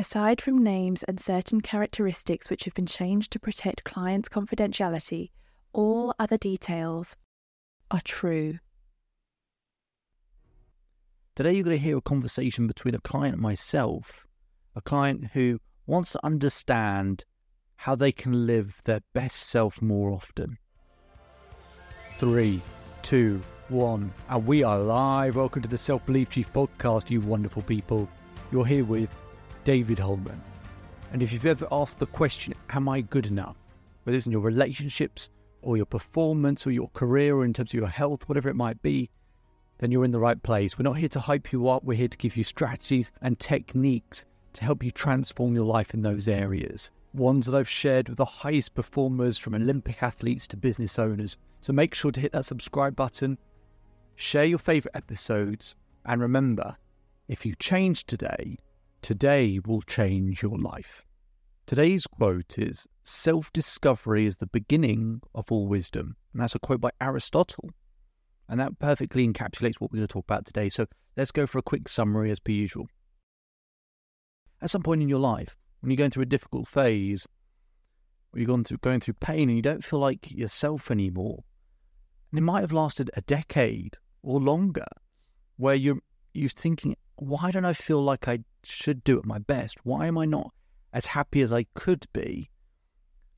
Aside from names and certain characteristics which have been changed to protect clients' confidentiality, all other details are true. Today, you're going to hear a conversation between a client and myself, a client who wants to understand how they can live their best self more often. Three, two, one, and we are live. Welcome to the Self Belief Chief podcast, you wonderful people. You're here with David Hulman. And if you've ever asked the question, Am I good enough? whether it's in your relationships or your performance or your career or in terms of your health, whatever it might be, then you're in the right place. We're not here to hype you up, we're here to give you strategies and techniques to help you transform your life in those areas. Ones that I've shared with the highest performers from Olympic athletes to business owners. So make sure to hit that subscribe button, share your favorite episodes, and remember if you change today, today will change your life. Today's quote is Self discovery is the beginning of all wisdom. And that's a quote by Aristotle. And that perfectly encapsulates what we're going to talk about today. So let's go for a quick summary as per usual. At some point in your life, when you're going through a difficult phase, or you're going through, going through pain and you don't feel like yourself anymore, and it might have lasted a decade or longer, where you're, you're thinking, why don't I feel like I should do at my best? Why am I not as happy as I could be?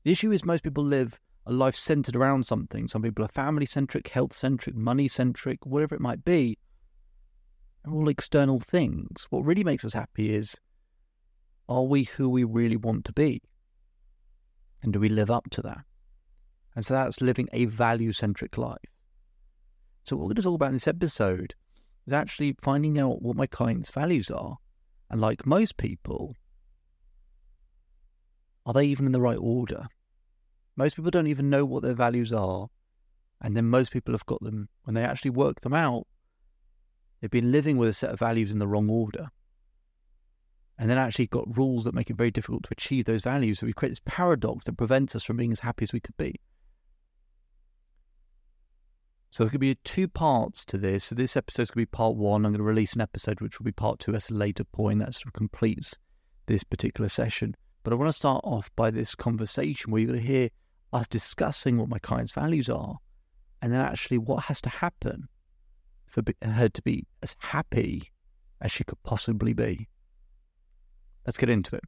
The issue is most people live a life centered around something. Some people are family centric, health centric, money centric, whatever it might be. They're all external things. What really makes us happy is are we who we really want to be? And do we live up to that? And so that's living a value centric life. So, what we're going to talk about in this episode is actually finding out what my clients' values are. And like most people, are they even in the right order? Most people don't even know what their values are. And then most people have got them, when they actually work them out, they've been living with a set of values in the wrong order. And then actually got rules that make it very difficult to achieve those values. So we create this paradox that prevents us from being as happy as we could be. So there's going to be two parts to this. So this episode is going to be part one. I'm going to release an episode which will be part two at a later point that sort of completes this particular session. But I want to start off by this conversation where you're going to hear us discussing what my client's values are, and then actually what has to happen for her to be as happy as she could possibly be. Let's get into it.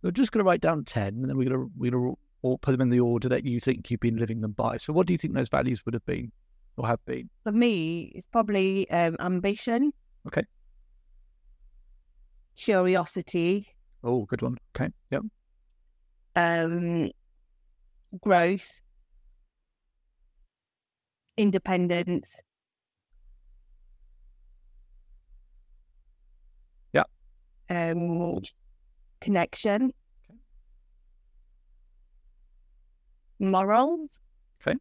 We're just going to write down 10, and then we're going to, we're going to or put them in the order that you think you've been living them by. So, what do you think those values would have been or have been? For me, it's probably um, ambition. Okay. Curiosity. Oh, good one. Okay. Yep. Um, growth. Independence. Yeah. Um, connection. Morals. Okay.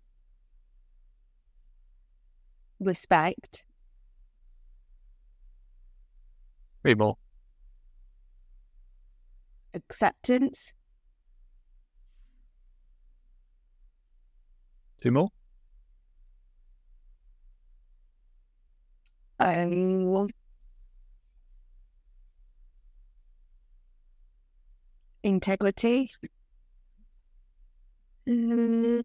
Respect. Read more. Acceptance. Two more. Um, integrity. Mm,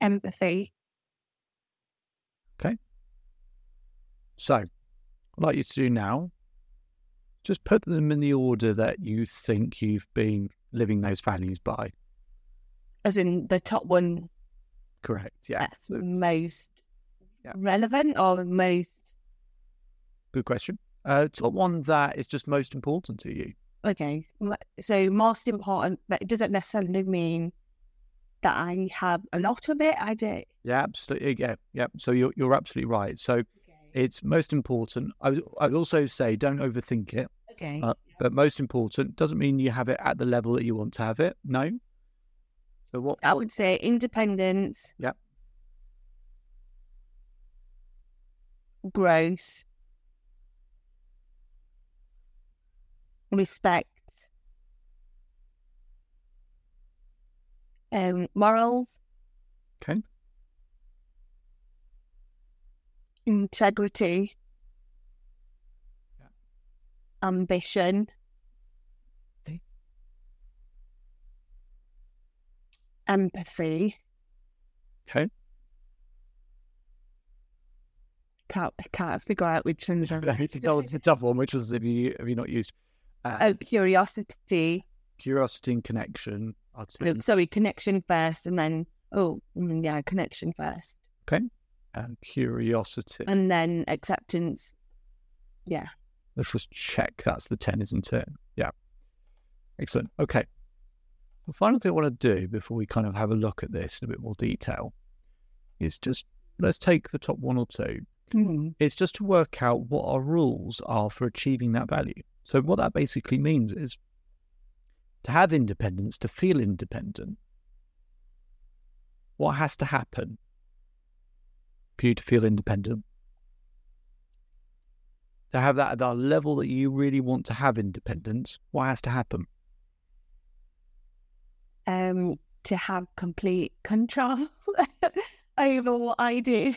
empathy. Okay. So, I'd like you to do now, just put them in the order that you think you've been living those values by. As in the top one. Correct. Yeah. That's most yeah. relevant or most. Good question. Uh, top one that is just most important to you. Okay. So most important, but it doesn't necessarily mean that I have a lot of it. I do. Yeah, absolutely. Yeah, yeah. So you're you're absolutely right. So okay. it's most important. I I'd also say don't overthink it. Okay. Uh, but most important doesn't mean you have it at the level that you want to have it. No. So what? I would say independence. Yeah. Growth. Respect, um, morals. Okay. Integrity. ambition. Okay. Empathy. Okay. Can't can't figure out which ones are. it's a tough one. Which was have you have you not used? Uh, Oh, curiosity. curiosity and connection. Oh, sorry, connection first, and then oh, mm, yeah, connection first, Okay, and curiosity. and then acceptance. Yeah. Let's just check. That's the ten, isn't it? Yeah. Excellent. Okay. The final thing I want to do before we kind of have a look at this in a bit more detail is just let's take the top one or two it's just to work out what our rules are for achieving that value. So, what that basically means is to have independence, to feel independent, what has to happen for you to feel independent? To have that at the level that you really want to have independence, what has to happen? um, to have complete control over what I do.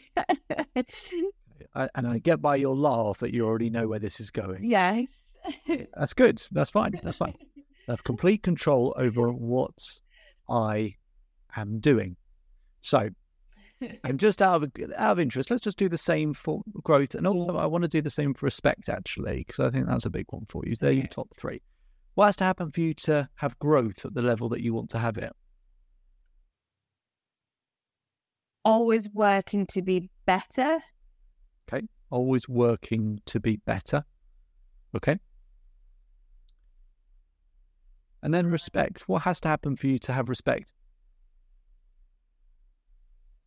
I, and I get by your laugh that you already know where this is going. yeah. That's good. That's fine. That's fine. I have complete control over what I am doing. So, and just out of out of interest, let's just do the same for growth, and also I want to do the same for respect actually, because I think that's a big one for you. They're your top three. What has to happen for you to have growth at the level that you want to have it? Always working to be better. Okay, always working to be better. Okay, and then respect. What has to happen for you to have respect?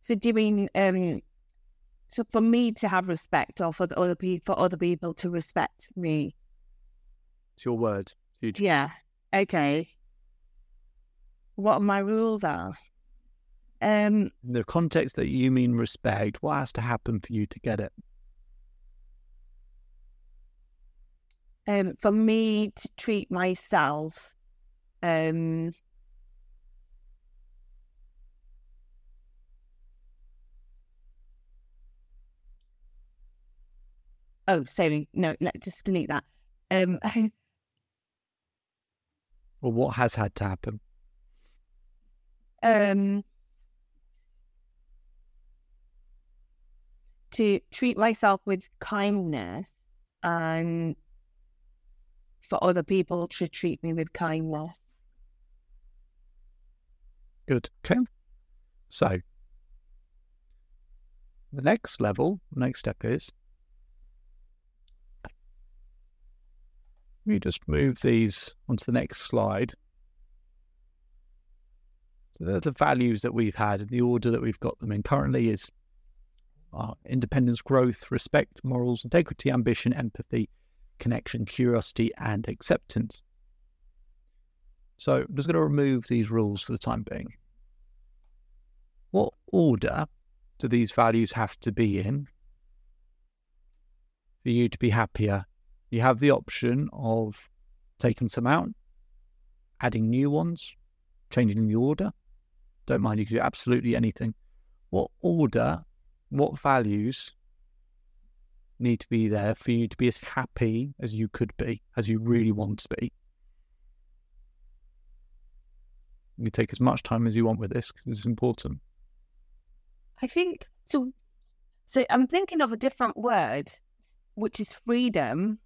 So doing um so for me to have respect or for the other people for other people to respect me. It's your word. You Yeah. Okay. What my rules are. Um in the context that you mean respect, what has to happen for you to get it? um for me to treat myself um oh sorry no let just delete that um Or what has had to happen? um to treat myself with kindness and for other people to treat me with kindness Good. Okay. So the next level, next step is we just move these onto the next slide. The, the values that we've had in the order that we've got them in currently is uh, independence, growth, respect, morals, integrity, ambition, empathy, connection, curiosity, and acceptance. So I'm just going to remove these rules for the time being. What order do these values have to be in for you to be happier? You have the option of taking some out, adding new ones, changing the order. Don't mind, you can do absolutely anything. What order, what values need to be there for you to be as happy as you could be, as you really want to be? You take as much time as you want with this because it's important. I think so. So I'm thinking of a different word, which is freedom,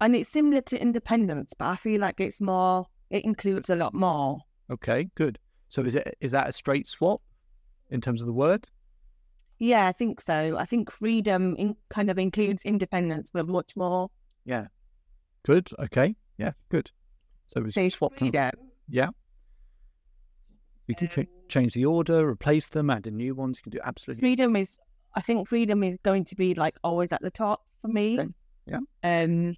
and it's similar to independence, but I feel like it's more. It includes a lot more. Okay, good. So is it is that a straight swap in terms of the word? Yeah, I think so. I think freedom in, kind of includes independence, but much more. Yeah. Good. Okay. Yeah. Good. So we So swap them. freedom. Yeah. You can Um, change the order, replace them, add in new ones. You can do absolutely. Freedom is. I think freedom is going to be like always at the top for me. Okay, yeah. Um.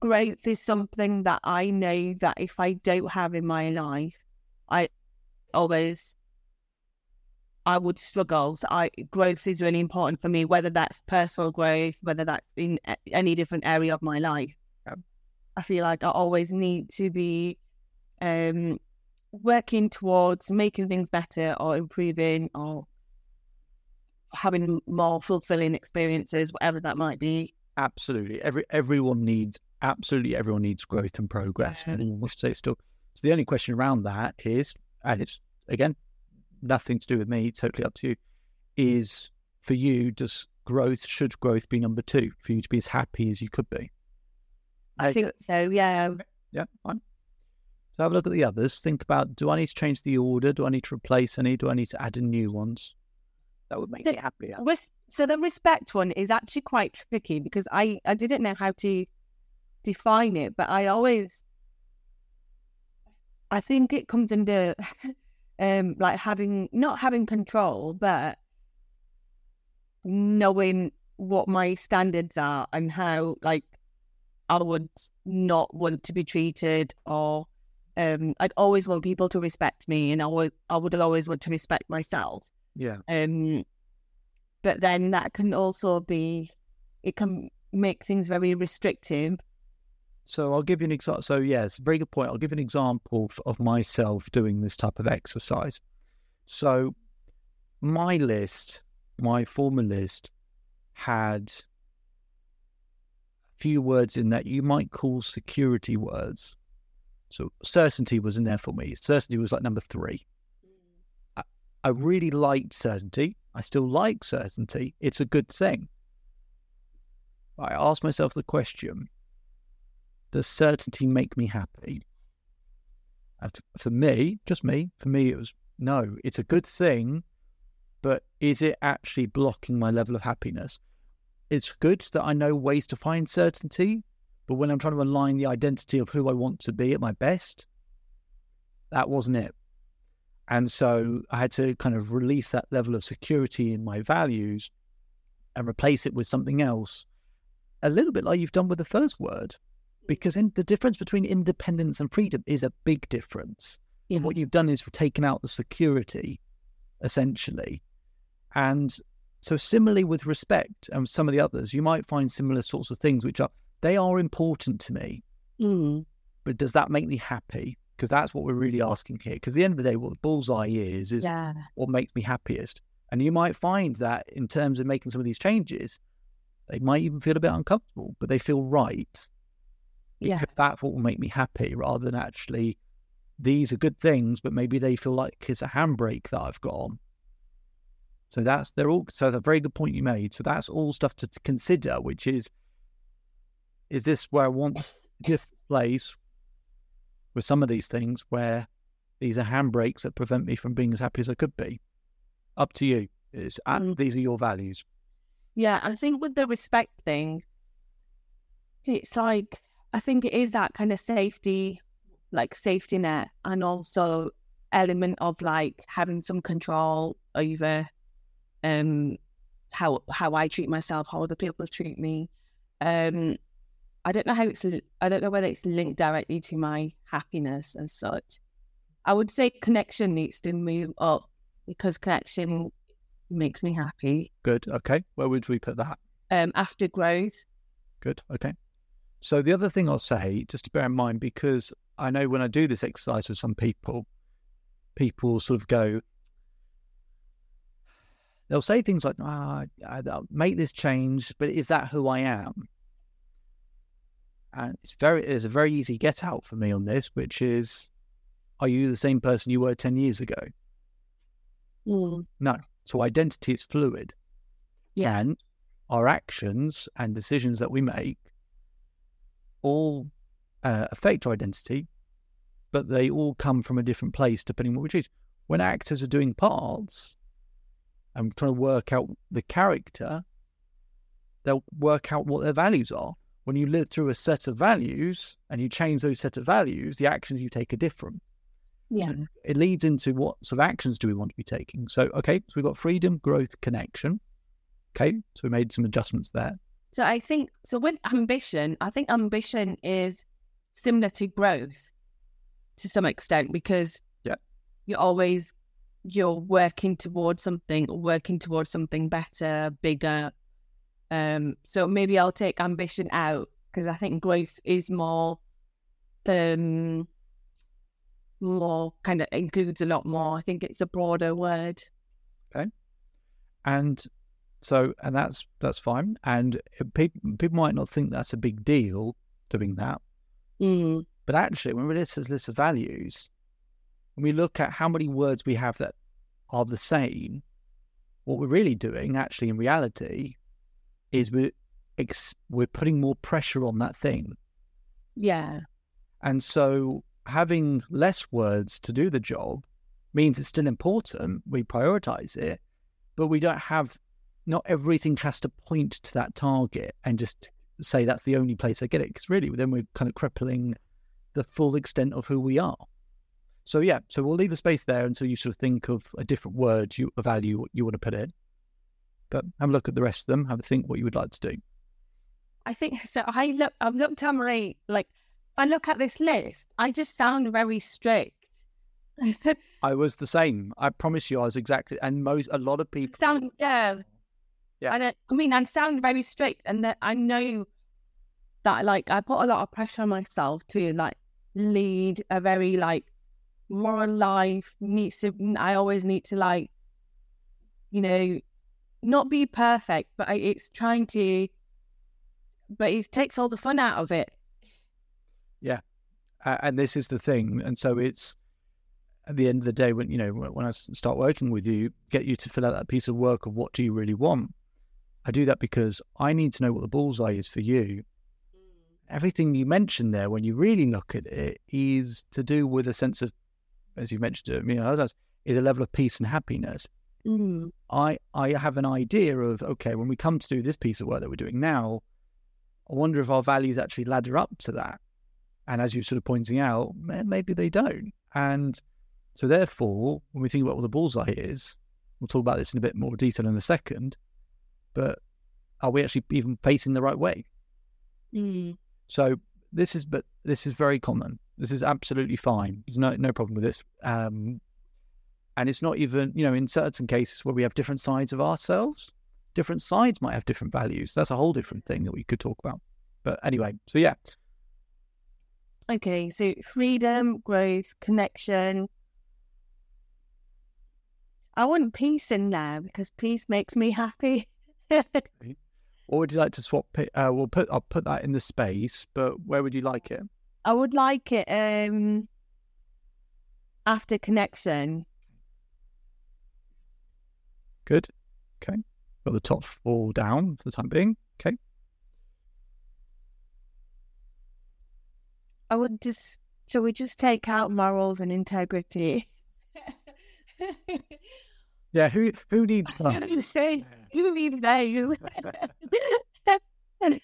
Growth is something that I know that if I don't have in my life, I always I would struggle. So I growth is really important for me, whether that's personal growth, whether that's in any different area of my life. Yep. I feel like I always need to be um working towards making things better or improving or having more fulfilling experiences, whatever that might be. Absolutely. Every everyone needs absolutely everyone needs growth and progress. Yeah. And to say still. So the only question around that is, and it's again nothing to do with me, totally up to you, is for you, does growth should growth be number two for you to be as happy as you could be? I think so. Yeah. Yeah, fine. So have a look at the others. Think about do I need to change the order? Do I need to replace any? Do I need to add in new ones? That would make The- me happier. Res- so the respect one is actually quite tricky because I I didn't know how to define it, but I always I think it comes under um like having not having control, but knowing what my standards are and how like I would not want to be treated or um I'd always want people to respect me and I would I would always want to respect myself. Yeah. Um, but then that can also be, it can make things very restrictive. So I'll give you an example. So yes, very good point. I'll give an example f- of myself doing this type of exercise. So my list, my former list, had a few words in that you might call security words. So certainty was in there for me. Certainty was like number three. Mm. I, I really liked certainty. I still like certainty. It's a good thing. I asked myself the question does certainty make me happy? And for me, just me, for me, it was no, it's a good thing, but is it actually blocking my level of happiness? It's good that I know ways to find certainty, but when I'm trying to align the identity of who I want to be at my best, that wasn't it. And so I had to kind of release that level of security in my values and replace it with something else, a little bit like you've done with the first word because in, the difference between independence and freedom is a big difference. Yeah. What you've done is taken out the security, essentially. And so, similarly with respect and some of the others, you might find similar sorts of things which are, they are important to me, mm. but does that make me happy? Because that's what we're really asking here. Because at the end of the day, what the bullseye is, is Yeah. what makes me happiest. And you might find that in terms of making some of these changes, they might even feel a bit uncomfortable, but they feel right Yeah. because that's what will make me happy rather than actually these are good things, but maybe they feel like it's a handbrake that I've got on. So that's they're all so that's a very good point you made. So that's all stuff to, to consider, which is is this where I want a place with some of these things where these are handbrakes that prevent me from being as happy as I could be. Up to you. It's, uh, Mm. These are your values. Yeah. I think with the respect thing, it's like, I think it is that kind of safety, like safety net, and also element of like having some control over um how how I treat myself, how other people treat me. Um, I don't know how it's. I don't know whether it's linked directly to my happiness and such. I would say connection needs to move up because connection makes me happy. Good. Okay. Where would we put that? Um, after growth, Good. Okay. So the other thing I'll say, just to bear in mind, because I know when I do this exercise with some people, people sort of go, they'll say things like, ah, I'll make this change, but is that who I am? And it's very, there's a very easy get out for me on this, which is, are you the same person you were 10 years ago? No. So identity is fluid. Yeah. And our actions and decisions that we make all uh, affect our identity, but they all come from a different place depending on what we choose. When actors are doing parts and trying to work out the character, they'll work out what their values are. When you live through a set of values and you change those set of values, the actions you take are different yeah, it leads into what sort of actions do we want to be taking. So, okay, so we've got freedom, growth, connection. Okay, so we made some adjustments there. So I think so with ambition, I think ambition is similar to growth to some extent because Yeah. you're always you're working towards something, working towards something better, bigger. Um, so maybe I'll take ambition out because I think growth is more, um, more kind of includes a lot more. I think it's a broader word. Okay, and So, and that's that's fine. And people people might not think that's a big deal doing that, Mm. but actually, when we list a list of values, when we look at how many words we have that are the same, what we're really doing, actually, in reality, is we're ex- we're putting more pressure on that thing. Yeah. And so having less words to do the job means it's still important. We prioritize it, but we don't have, not everything has to point to that target and just say that's the only place I get it. Because really, then we're kind of crippling the full extent of who we are. So, yeah, so we'll leave a space there until you sort of think of a different word, you, a value you want to put in. But have a look at the rest of them, have a think what you would like to do. I think so. I look. I've looked at Marie. like. I look at this list. I just sound very strict. I was the same. I promise you, I was exactly, and most, a lot of people. sound yeah. Yeah. I don't. I mean, I sound very strict, and that I know that like I put a lot of pressure on myself to like lead a very like moral life. Needs to. I always need to like, you know, not be perfect, but it's trying to. But it takes all the fun out of it. Uh, and this is the thing. And so it's at the end of the day, when you know, when I start working with you, get you to fill out that piece of work of what do you really want. I do that because I need to know what the bullseye is for you. Everything you mentioned there, when you really look at it, is to do with a sense of, as you mentioned to me and others, is a level of peace and happiness. Mm. I I have an idea of okay, when we come to do this piece of work that we're doing now, I wonder if our values actually ladder up to that. And as you're sort of pointing out, maybe they don't. And so therefore, when we think about what the bullseye is, we'll talk about this in a bit more detail in a second. But are we actually even facing the right way? Mm. So this is, but this is very common. This is absolutely fine. There's no no problem with this. Um, and it's not even, you know, in certain cases where we have different sides of ourselves, different sides might have different values. That's a whole different thing that we could talk about. But anyway, so yeah, Okay, so freedom, growth, connection. I want peace in there because peace makes me happy. or would you like to swap? Uh, we'll put I'll put that in the space. But where would you like it? I would like it um after connection. Good. Okay. Got the top four down for the time being. Okay. I would just shall we just take out morals and integrity? Yeah. Who who needs that? you say you need those.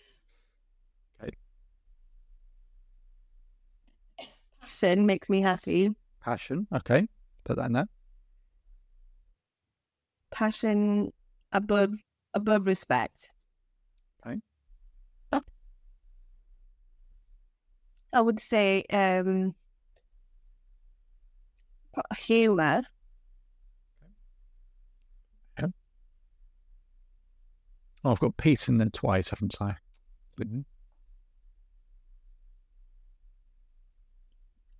Passion makes me happy. Passion. Okay. Put that in there. Passion above above respect. Okay. I would say um humor. Oh, I've got peace in there twice, haven't I? Good.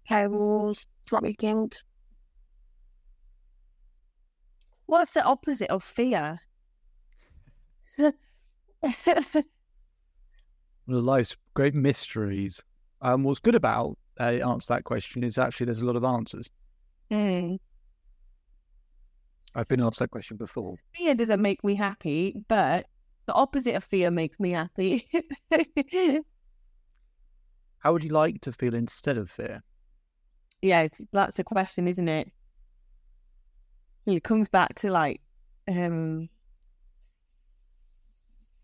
Carols, weekend. What's the opposite of fear? Well, life's great mysteries. Um, what's good about uh, answer that question is actually there's a lot of answers. Mm. I've been asked that question before. Fear doesn't make me happy, but the opposite of fear makes me happy. How would you like to feel instead of fear? yeah, that's a question, isn't it? It comes back to like um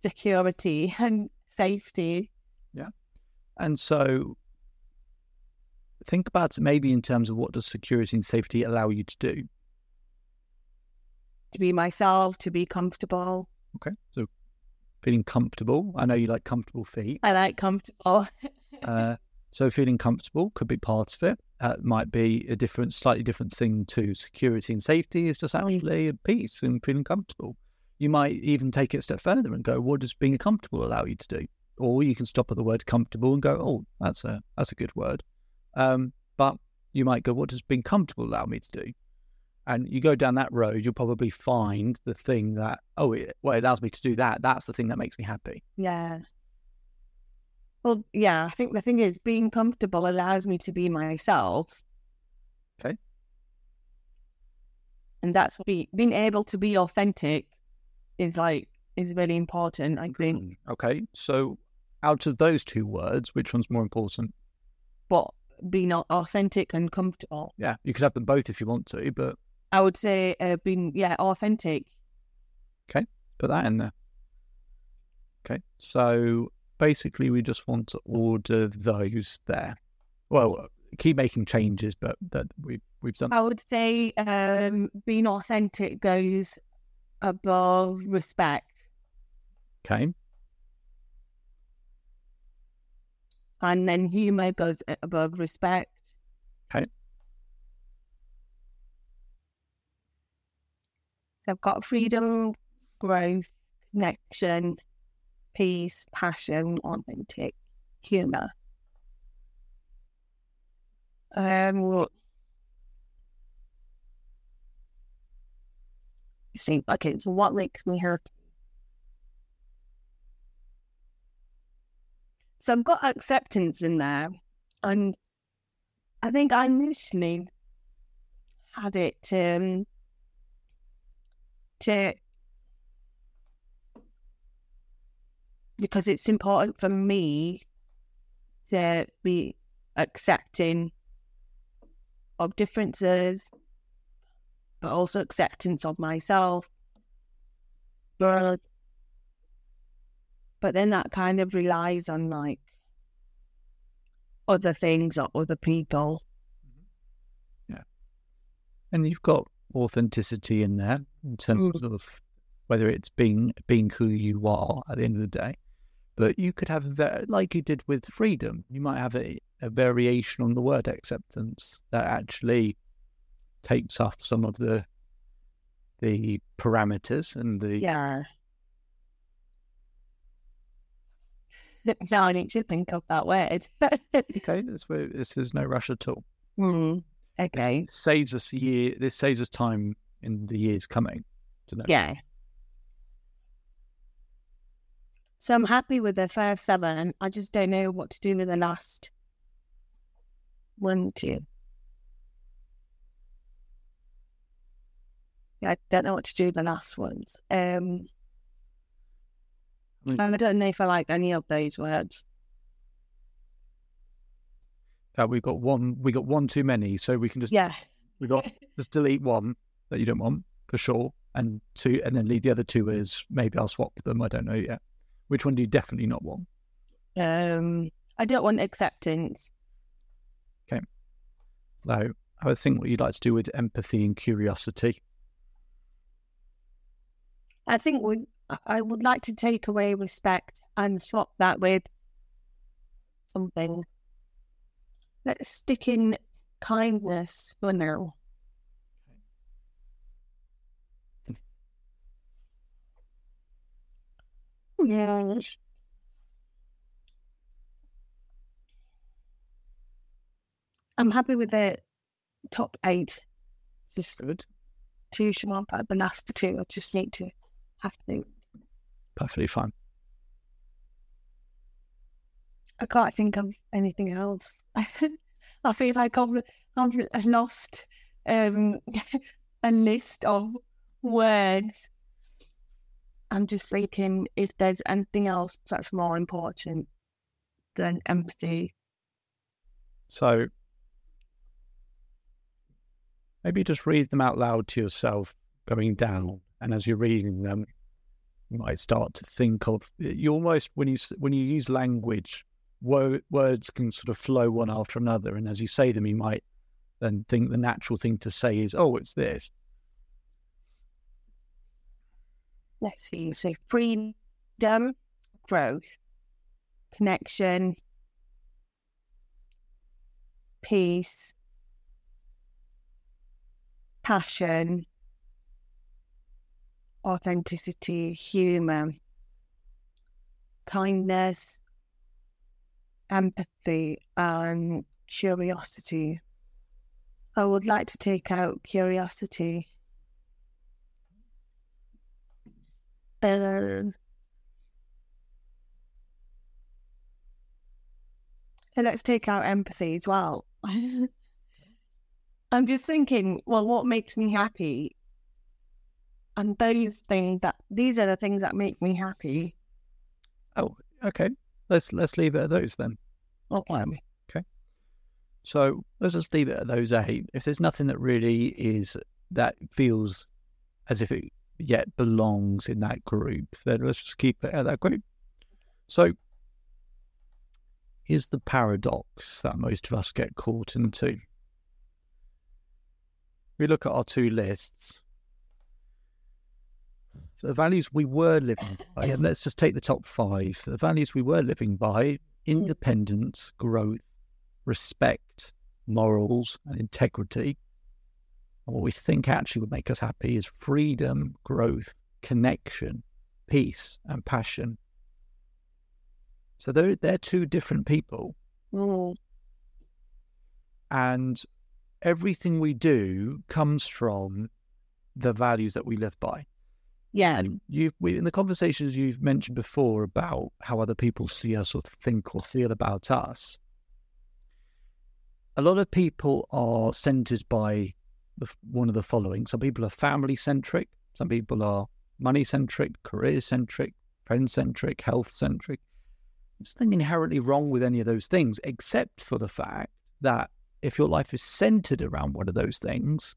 security and safety. Yeah. And so think about maybe in terms of what does security and safety allow you to do? To be myself, to be comfortable. Okay. So feeling comfortable. I know you like comfortable feet. I like comfortable. Uh, so feeling comfortable could be part of it. Uh, might be a different, slightly different thing to security and safety. Is just actually a peace and feeling comfortable. You might even take it a step further and go, "What does being comfortable allow you to do?" Or you can stop at the word comfortable and go, "Oh, that's a that's a good word." Um, but you might go, "What does being comfortable allow me to do?" And you go down that road, you'll probably find the thing that, oh, it, well, it allows me to do that. That's the thing that makes me happy. Yeah. Well, yeah, I think the thing is being comfortable allows me to be myself. Okay. And that's what be, being able to be authentic is like is really important, I think. Okay. So out of those two words, which one's more important? But being au- authentic and comfortable. Yeah, you could have them both if you want to, but I would say uh, being yeah, authentic. Okay, put that in there. Okay. So basically, we just want to order those there. Well, keep making changes, but that we've we've done. I would say um being authentic goes above respect. Okay. and then humor goes above respect. Okay. So I've got freedom, growth, connection, peace, passion, authentic, humor. Um, see, okay, so what makes me happy? So I've got acceptance in there, and I think I initially had it um, to because it's important for me to be accepting of differences, but also acceptance of myself. But but then that kind of relies on like other things or other people. Mm-hmm. Yeah. And you've got authenticity in there in terms mm. of whether it's being being who you are at the end of the day. But you could have like you did with freedom. You might have a, a variation on the word acceptance that actually takes off some of the the parameters and the Yeah. now I need to think of that word. okay. This where this is no rush at all. Hmm. Okay. It saves us a year. This saves us time in the years coming. To know. Yeah. So I'm happy with the first seven. I just don't know what to do with the last one, two. Yeah, I don't know what to do with the last ones. Um, Mm. I don't know if I like any of those words. Uh, we've got one. We got one too many, so we can just Yeah. we got just delete one that you don't want for sure, and two, and then leave the other two as maybe I'll swap them. I don't know yet. Which one do you definitely not want? Um, I don't want acceptance. Okay. No, I would think what you'd like to do with empathy and curiosity. I think we, I- I would like to take away respect and swap that with something. Let's stick in kindness for now. Yeah. I'm happy with the top eight. Just Good, two Shimon, but the last two I just need to have to. perfectly fine. I can't think of anything else. I feel like I've, I've lost um, a list of words. I'm just thinking if there's anything else that's more important than empathy. So maybe just read them out loud to yourself going down, and as you're reading them, you might start to think of you almost when you when you use language, wo- words can sort of flow one after another, and as you say them, you might then think the natural thing to say is, "Oh, it's this." Let's see. So freedom, growth, connection, peace, passion, authenticity, humor, kindness, empathy, and curiosity. I would like to take out curiosity. Um, and let's take out empathy as well. I'm just thinking, well, what makes me happy? And those things that these are the things that make me happy. Oh, okay. Let's let's leave it at those then. Okay. Um, okay. So let's just leave it at those eight. If there's nothing that really is that feels as if it yet belongs in that group, then let's just keep it at that group. So here's the paradox that most of us get caught into. We look at our two lists. The values we were living by, and let's just take the top five. The values we were living by independence, growth, respect, morals, and integrity. And what we think actually would make us happy is freedom, growth, connection, peace, and passion. So they're, they're two different people. Mm. And everything we do comes from the values that we live by. Yeah. And you've we, in the conversations you've mentioned before about how other people see us or think or feel about us. A lot of people are centered by the, one of the following. Some people are family centric. Some people are money centric, career centric, friend centric, health centric. There's nothing inherently wrong with any of those things, except for the fact that if your life is centered around one of those things,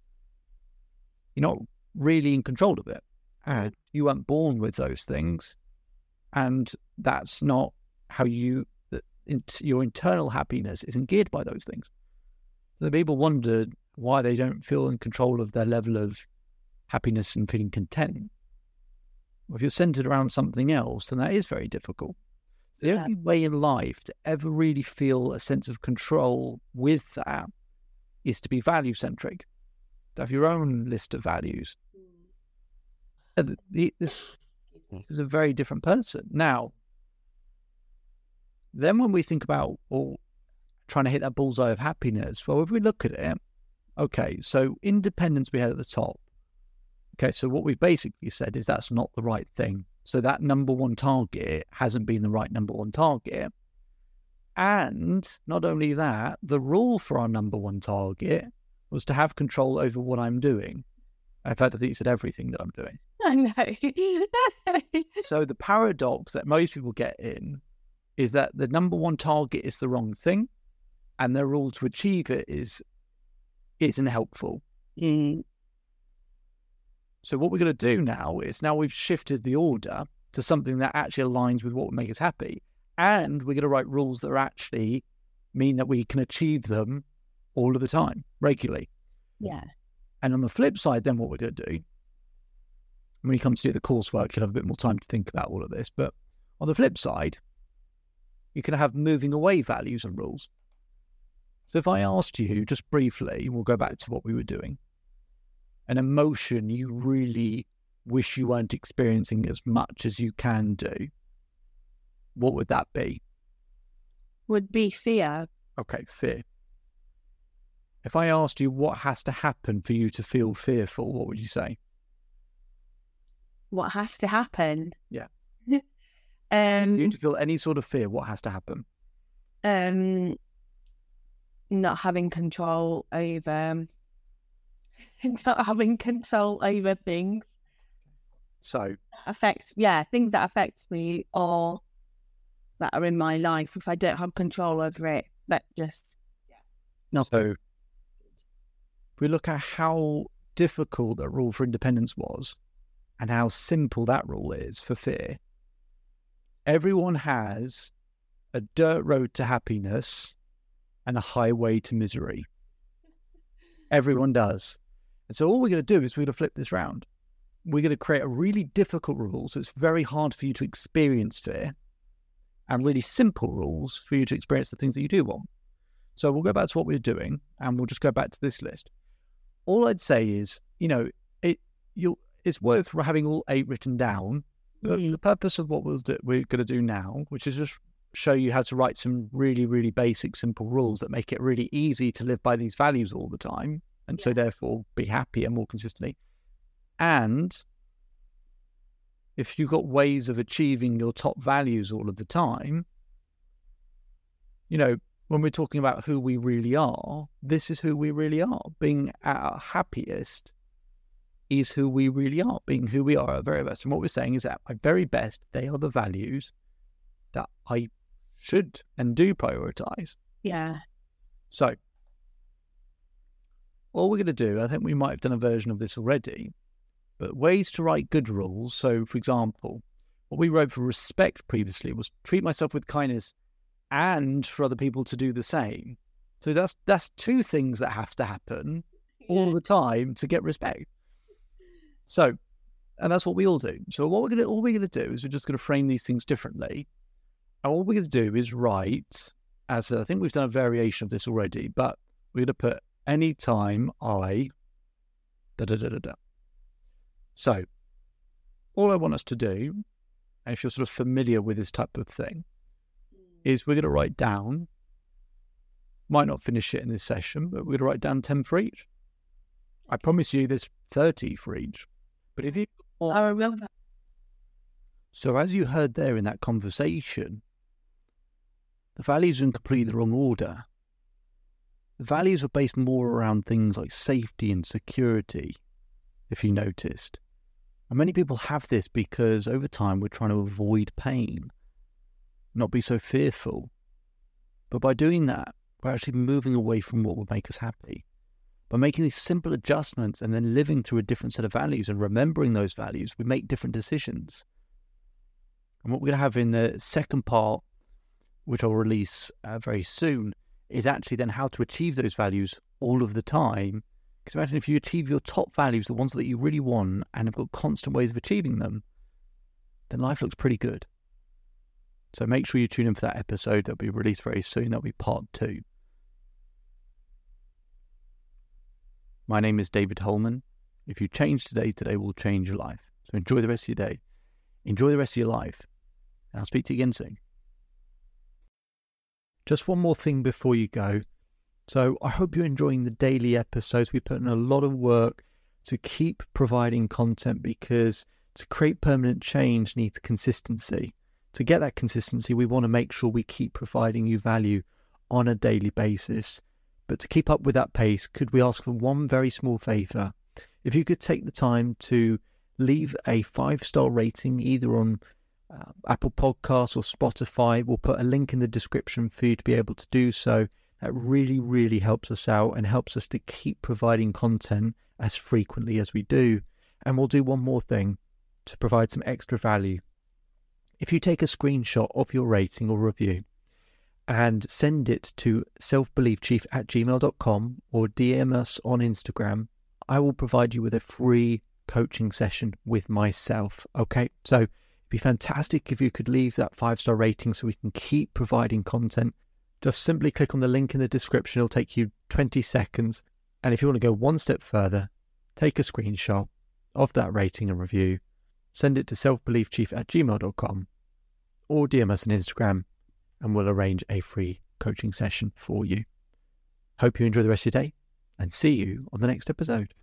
you're not really in control of it. And you weren't born with those things. And that's not how you, your internal happiness isn't geared by those things. The people wondered why they don't feel in control of their level of happiness and feeling content. Well, if you're centered around something else, then that is very difficult. The Yeah. only way in life to ever really feel a sense of control with that is to be value centric, to have your own list of values. And the- the- this, this is a very different person. Now, then when we think about or trying to hit that bullseye of happiness, well, if we look at it, okay, so independence we had at the top. Okay, so what we basically said is that's not the right thing. So that number one target hasn't been the right number one target. And not only that, the rule for our number one target was to have control over what I'm doing. In fact, I think you said everything that I'm doing. I know. So the paradox that most people get in is that the number one target is the wrong thing, and the rule to achieve it is isn't helpful. Mm. So what we're going to do now is now we've shifted the order to something that actually aligns with what would make us happy, and we're going to write rules that actually mean that we can achieve them all of the time, regularly. Yeah. And on the flip side, then what we're going to do, when you come to do the coursework, you'll have a bit more time to think about all of this. But on the flip side, you can have moving away values and rules. So if I asked you just briefly, we'll go back to what we were doing, an emotion you really wish you weren't experiencing as much as you can do, what would that be? Would be fear. Okay, fear. If I asked you what has to happen for you to feel fearful, what would you say? What has to happen? Yeah. um. you to feel any sort of fear, what has to happen? um not having control over not having control over things So, affect yeah things that affect me or that are in my life. If i don't have control over it that just so if we look at how difficult that rule for independence was and how simple that rule is for fear, everyone has a dirt road to happiness and a highway to misery. Everyone does. And so all we're going to do is we're going to flip this round. We're going to create a really difficult rule so it's very hard for you to experience fear and really simple rules for you to experience the things that you do want. So we'll go back to what we're doing and we'll just go back to this list. All I'd say is, you know, it you it's worth having all eight written down. The, Mm. the purpose of what we'll do, we're going to do now, which is just show you how to write some really, really basic, simple rules that make it really easy to live by these values all the time. and so therefore be happier more consistently. And if you've got ways of achieving your top values all of the time, you know, when we're talking about who we really are, this is who we really are. Being at our happiest is who we really are, being who we are at our very best. And what we're saying is that at my very best, they are the values that I should and do prioritize. Yeah. So, all we're going to do, I think we might have done a version of this already, but ways to write good rules. So, for example, what we wrote for respect previously was treat myself with kindness and for other people to do the same. So that's that's two things that have to happen all the time to get respect. So, and that's what we all do. So what we're gonna all we're gonna do is we're just gonna frame these things differently. And what we're gonna do is write, as I think we've done a variation of this already, but we're gonna put any time I da da da da da. So all I want us to do, and if you're sort of familiar with this type of thing, hmm. is we're going to write down, might not finish it in this session, but we're going to write down 10 for each. I promise you there's 30 for each. But if you. I remember. So, as you heard there in that conversation, the values are in completely the wrong order. The values are based more around things like safety and security, if you noticed. And many people have this because over time we're trying to avoid pain not be so fearful. But by doing that, we're actually moving away from what would make us happy. By making these simple adjustments and then living through a different set of values and remembering those values, we make different decisions. And what we're going to have in the second part, which I'll release uh, very soon, is actually then how to achieve those values all of the time. Because imagine if you achieve your top values, the ones that you really want, and have got constant ways of achieving them, then life looks pretty good. So make sure you tune in for that episode that'll be released very soon. That'll be part two. My name is David Hulman. If you change today, today will change your life. So enjoy the rest of your day. Enjoy the rest of your life. And I'll speak to you again soon. Just one more thing before you go. So I hope you're enjoying the daily episodes. We put in a lot of work to keep providing content because to create permanent change needs consistency to get that consistency, we want to make sure we keep providing you value on a daily basis. But to keep up with that pace, could we ask for one very small favor? If you could take the time to leave a five star rating either on uh, Apple Podcasts or Spotify, we'll put a link in the description for you to be able to do so. That really, really helps us out and helps us to keep providing content as frequently as we do. And we'll do one more thing to provide some extra value. If you take a screenshot of your rating or review and send it to selfbeliefchief at gmail.com or DM us on Instagram, I will provide you with a free coaching session with myself. Okay, so be fantastic if you could leave that five star rating so we can keep providing content. Just simply click on the link in the description, it'll take you 20 seconds. And if you want to go one step further, take a screenshot of that rating and review, send it to selfbeliefchief at gmail.com or DM us on Instagram and we'll arrange a free coaching session for you. Hope you enjoy the rest of your day and see you on the next episode.